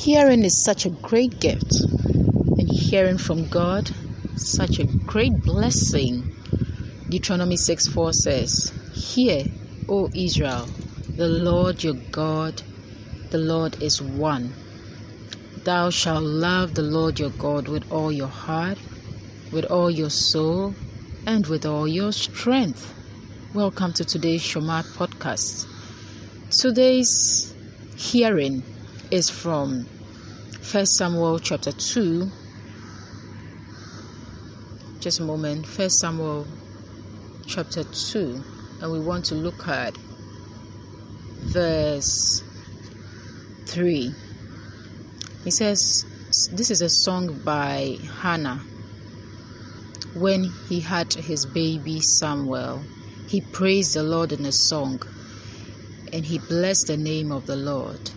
Hearing is such a great gift, and hearing from God, such a great blessing. Deuteronomy 6 4 says, Hear, O Israel, the Lord your God, the Lord is one. Thou shalt love the Lord your God with all your heart, with all your soul, and with all your strength. Welcome to today's Shomar podcast. Today's hearing is from 1 Samuel chapter 2. Just a moment. 1 Samuel chapter 2. And we want to look at verse 3. He says, This is a song by Hannah. When he had his baby Samuel, he praised the Lord in a song and he blessed the name of the Lord.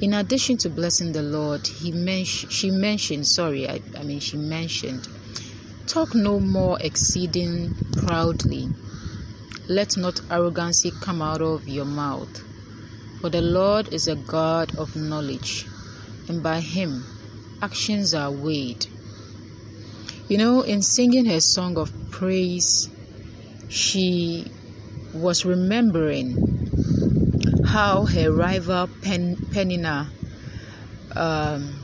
In addition to blessing the Lord, he men- she mentioned, sorry, I, I mean, she mentioned, talk no more exceeding proudly. Let not arrogancy come out of your mouth. For the Lord is a God of knowledge and by him actions are weighed. You know, in singing her song of praise, she was remembering how her rival Pen- Penina um,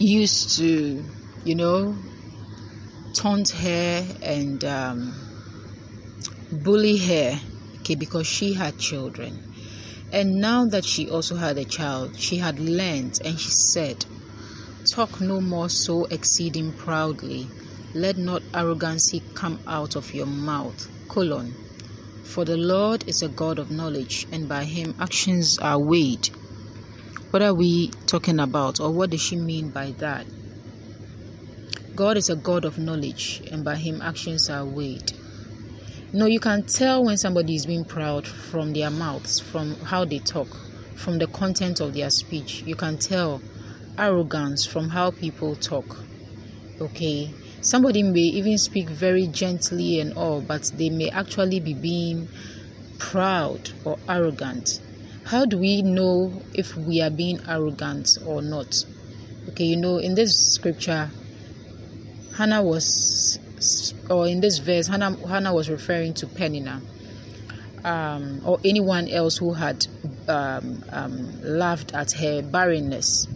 used to, you know, taunt her and um, bully her, okay, because she had children. And now that she also had a child, she had learned and she said, Talk no more so exceeding proudly. Let not arrogancy come out of your mouth. Colon. For the Lord is a God of knowledge, and by him actions are weighed. What are we talking about, or what does she mean by that? God is a God of knowledge, and by him actions are weighed. No, you can tell when somebody is being proud from their mouths, from how they talk, from the content of their speech. You can tell arrogance from how people talk. Okay, somebody may even speak very gently and all, but they may actually be being proud or arrogant. How do we know if we are being arrogant or not? Okay, you know, in this scripture, Hannah was or in this verse, Hannah, Hannah was referring to Penina um, or anyone else who had um, um, laughed at her barrenness.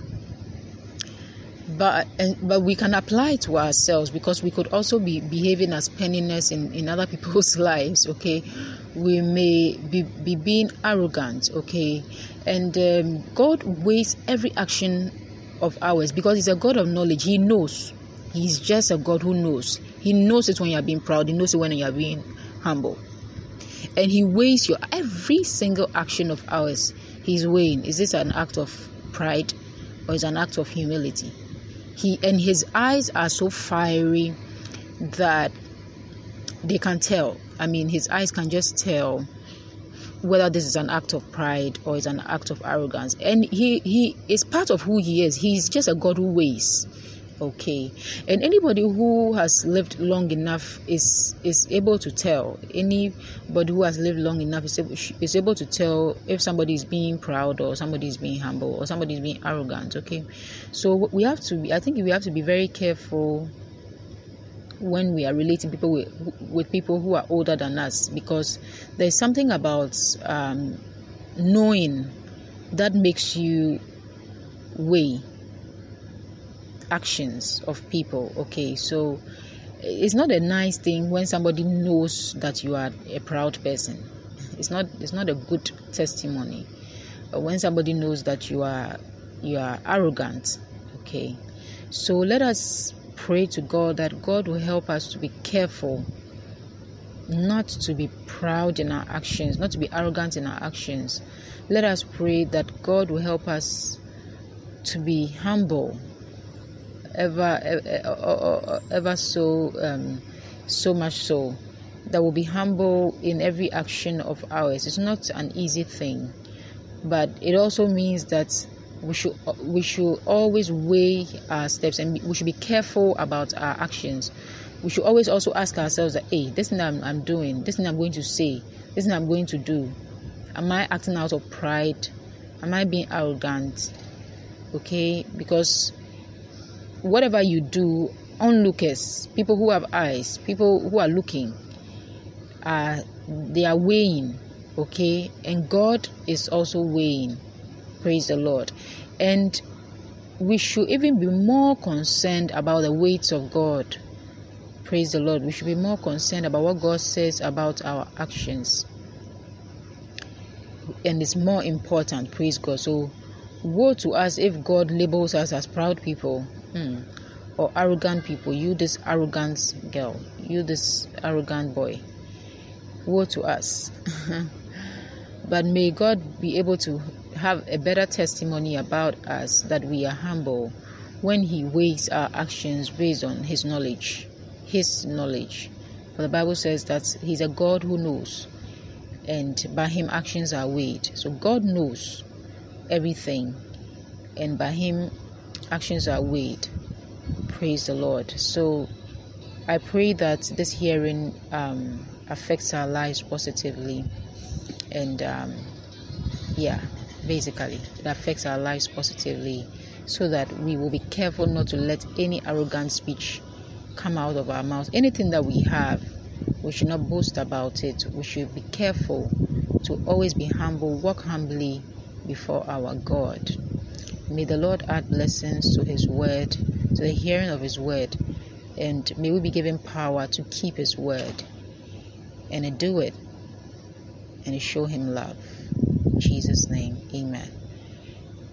But and, but we can apply it to ourselves because we could also be behaving as Peninas in, in other people's lives. Okay, we may be, be being arrogant. Okay, and um, God weighs every action of ours because He's a God of knowledge. He knows. He's just a God who knows. He knows it when you're being proud. He knows it when you're being humble. And He weighs your every single action of ours. He's weighing. Is this an act of pride or is an act of humility? He and His eyes are so fiery that they can tell. I mean, His eyes can just tell whether this is an act of pride or is an act of arrogance. And He He is part of who He is. He's just a God who weighs okay. And anybody who has lived long enough is is able to tell. Anybody who has lived long enough is able, is able to tell if somebody is being proud or somebody is being humble or somebody is being arrogant okay? So we have to be i think we have to be very careful when we are relating people with with people who are older than us because there's something about um, knowing that makes you weigh actions of people okay? So it's not a nice thing when somebody knows that you are a proud person. It's not it's not a good testimony. When somebody knows that you are you are arrogant okay? So let us pray to god that god will help us to be careful not to be proud in our actions not to be arrogant in our actions. Let us pray that god will help us to be humble ever ever, so um, so much so that will be humble in every action of ours. It's not an easy thing but it also means that we should we should always weigh our steps and we should be careful about our actions. We should always also ask ourselves that hey this thing I'm, I'm doing this thing i'm going to say this thing i'm going to do am i acting out of pride? Am I being arrogant? Okay, because whatever you do, onlookers, people who have eyes, people who are looking, uh, they are weighing, okay, and God is also weighing. Praise the Lord. And we should even be more concerned about the weights of God. Praise the Lord. We should be more concerned about what God says about our actions. And it's more important, praise God. So, woe to us if God labels us as proud people hmm, or arrogant people. You, this arrogant girl, you, this arrogant boy. Woe to us. but may God be able to have a better testimony about us that we are humble when He weighs our actions based on His knowledge. His knowledge. For the Bible says that He's a God who knows, and by Him actions are weighed. So God knows everything, and by Him actions are weighed. Praise the Lord. So I pray that this hearing um, affects our lives positively, and um, yeah basically it affects our lives positively so that we will be careful not to let any arrogant speech come out of our mouth anything that we have we should not boast about it we should be careful to always be humble walk humbly before our god may the lord add blessings to his word to the hearing of his word and may we be given power to keep his word and do it and show him love In Jesus' name, amen.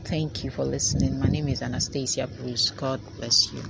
Thank you for listening. My name is Anastasia Bruce. God bless you.